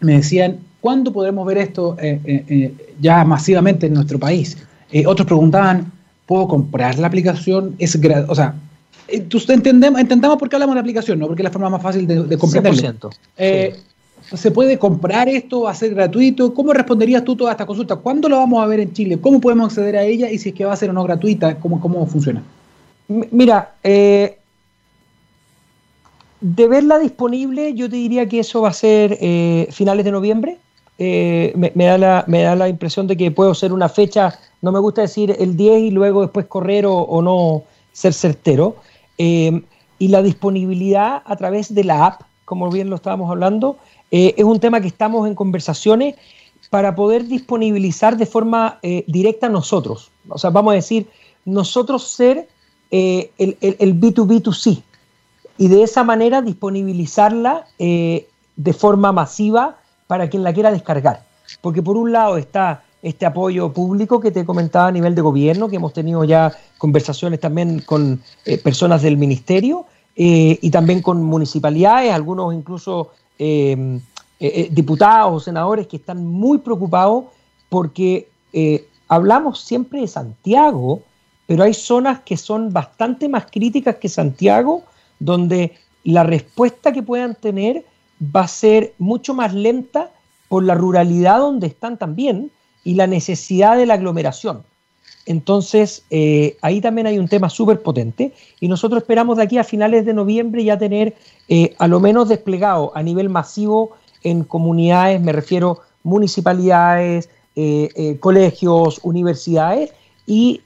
me decían, ¿cuándo podremos ver esto eh, eh, eh, ya masivamente en nuestro país? otros preguntaban, puedo comprar la aplicación, es o sea, eh, entendemos, entendamos por qué hablamos de la aplicación, ¿no? Porque es la forma más fácil de, de comprenderlo. Eh, ¿Se puede comprar esto? ¿Va a ser gratuito? ¿Cómo responderías tú toda esta consulta? ¿Cuándo lo vamos a ver en Chile? ¿Cómo podemos acceder a ella? Y si es que va a ser o no gratuita, ¿cómo, cómo funciona? Mira, eh, de verla disponible, yo te diría que eso va a ser finales de noviembre. Me, da la, me da la impresión de que puedo ser una fecha no me gusta decir el 10 y luego después correr o, no ser certero. Eh, y la disponibilidad a través de la app, como bien lo estábamos hablando, eh, es un tema que estamos en conversaciones para poder disponibilizar de forma eh, directa nosotros. O sea, vamos a decir, nosotros ser el, el, B2B2C y de esa manera disponibilizarla de forma masiva para quien la quiera descargar. Porque por un lado está este apoyo público que te comentaba a nivel de gobierno, que hemos tenido ya conversaciones también con eh, personas del ministerio eh, y también con municipalidades, algunos incluso eh, diputados o senadores que están muy preocupados porque hablamos siempre de Santiago, pero hay zonas que son bastante más críticas que Santiago, donde la respuesta que puedan tener va a ser mucho más lenta por la ruralidad donde están también, y la necesidad de la aglomeración. Entonces, eh, ahí también hay un tema súper potente y nosotros esperamos de aquí a finales de noviembre ya tener eh, a lo menos desplegado a nivel masivo en comunidades, me refiero municipalidades, eh, colegios, universidades y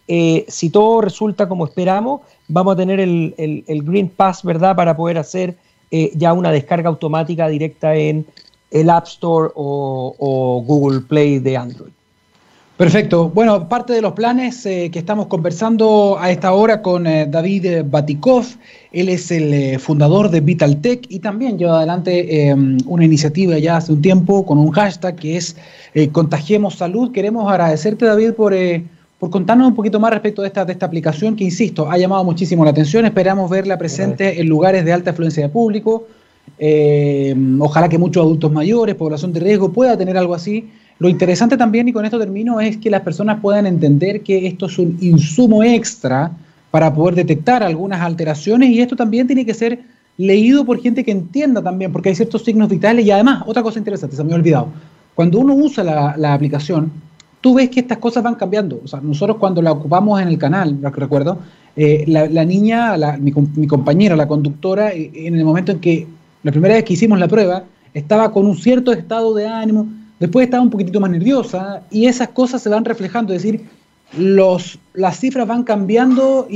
si todo resulta como esperamos, vamos a tener el, Green Pass, ¿verdad?, para poder hacer ya una descarga automática directa en el App Store o Google Play de Android. Perfecto. Bueno, parte de los planes eh, que estamos conversando a esta hora con eh, David Batikov, él es el eh, fundador de Vitaltech y también lleva adelante em, una iniciativa ya hace un tiempo con un hashtag que es Contagiemos Salud. Queremos agradecerte, David, por, por contarnos un poquito más respecto de esta, de esta aplicación que, insisto, ha llamado muchísimo la atención. Esperamos verla presente en lugares de alta afluencia de público. ojalá que muchos adultos mayores, población de riesgo, pueda tener algo así. Lo interesante también, y con esto termino, es que las personas puedan entender que esto es un insumo extra para poder detectar algunas alteraciones y esto también tiene que ser leído por gente que entienda también, porque hay ciertos signos vitales y además, otra cosa interesante, se me ha olvidado, cuando uno usa la, aplicación, tú ves que estas cosas van cambiando. O sea, nosotros cuando la ocupamos en el canal, recuerdo, eh, la, niña, mi, mi, compañera, la conductora, eh, en el momento en que la primera vez que hicimos la prueba, estaba con un cierto estado de ánimo, después estaba un poquitito más nerviosa y esas cosas se van reflejando, es decir, los, las cifras van cambiando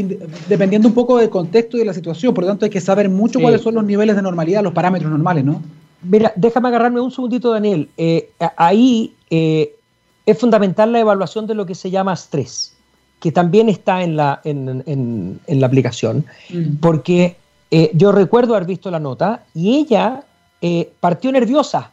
dependiendo un poco del contexto y de la situación, por lo tanto hay que saber mucho cuáles son los niveles de normalidad, los parámetros normales, ¿no? Mira, déjame agarrarme un segundito, Daniel. Eh, ahí, eh, es fundamental la evaluación de lo que se llama estrés, que también está en la, en, la aplicación, mm. porque eh, yo recuerdo haber visto la nota y ella eh, partió nerviosa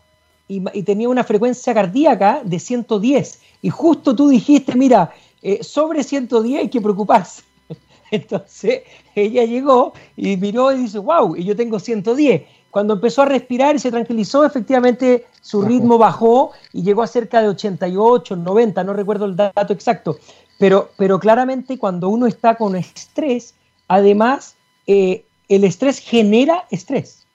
y, tenía una frecuencia cardíaca de 110. Y justo tú dijiste, mira, eh, sobre 110 hay que preocuparse. Entonces ella llegó y miró y dice, wow, y yo tengo 110. Cuando empezó a respirar y se tranquilizó, efectivamente su ritmo bajó y llegó a cerca de 88, 90, no recuerdo el dato exacto. Pero, pero claramente cuando uno está con estrés, además eh, el estrés genera estrés.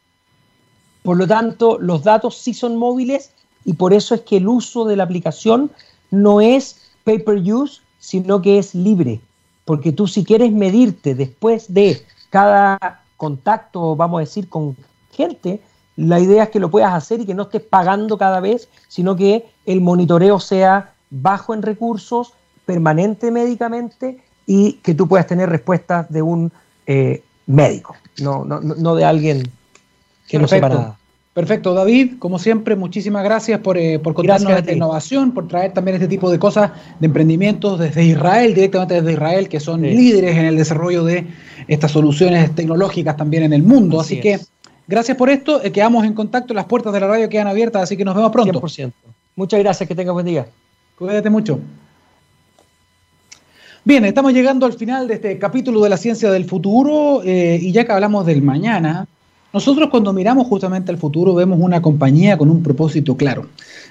Por lo tanto, los datos sí son móviles y por eso es que el uso de la aplicación no es pay-per-use, sino que es libre. Porque tú si quieres medirte después de cada contacto, vamos a decir, con gente, la idea es que lo puedas hacer y que no estés pagando cada vez, sino que el monitoreo sea bajo en recursos, permanente médicamente y que tú puedas tener respuestas de un eh, médico, no, no, no de alguien que no sepa nada. Perfecto, David, como siempre, muchísimas gracias por, eh, por contarnos esta innovación, por traer también este tipo de cosas, de emprendimientos desde Israel, directamente desde Israel, que son líderes en el desarrollo de estas soluciones tecnológicas también en el mundo. Así, que gracias por esto, eh, quedamos en contacto, las puertas de la radio quedan abiertas, así que nos vemos pronto. 100%. Muchas gracias, que tenga buen día. Cuídate mucho. Bien, estamos llegando al final de este capítulo de la ciencia del futuro eh, y ya que hablamos del mañana, nosotros cuando miramos justamente al futuro vemos una compañía con un propósito claro.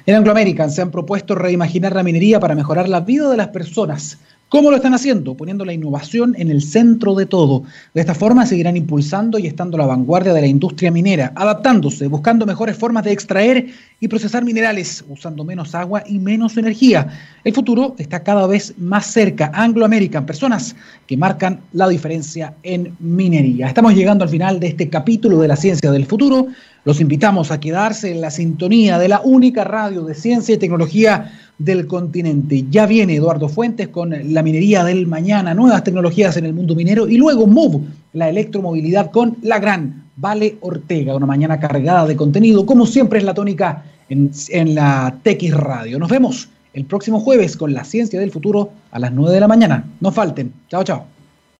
En Anglo American se han propuesto reimaginar la minería para mejorar la vida de las personas, ¿Cómo lo están haciendo? Poniendo la innovación en el centro de todo. De esta forma seguirán impulsando y estando a la vanguardia de la industria minera, adaptándose, buscando mejores formas de extraer y procesar minerales, usando menos agua y menos energía. El futuro está cada vez más cerca. Anglo American, personas que marcan la diferencia en minería. Estamos llegando al final de este capítulo de la ciencia del futuro. Los invitamos a quedarse en la sintonía de la única radio de ciencia y tecnología del continente. Ya viene Eduardo Fuentes con la minería del mañana, nuevas tecnologías en el mundo minero y luego MOVE, la electromovilidad con la gran Vale Ortega, una mañana cargada de contenido, como siempre es la tónica en, en la TX Radio. Nos vemos el próximo jueves con la ciencia del futuro a las 9 de la mañana. No falten. Chao, chao.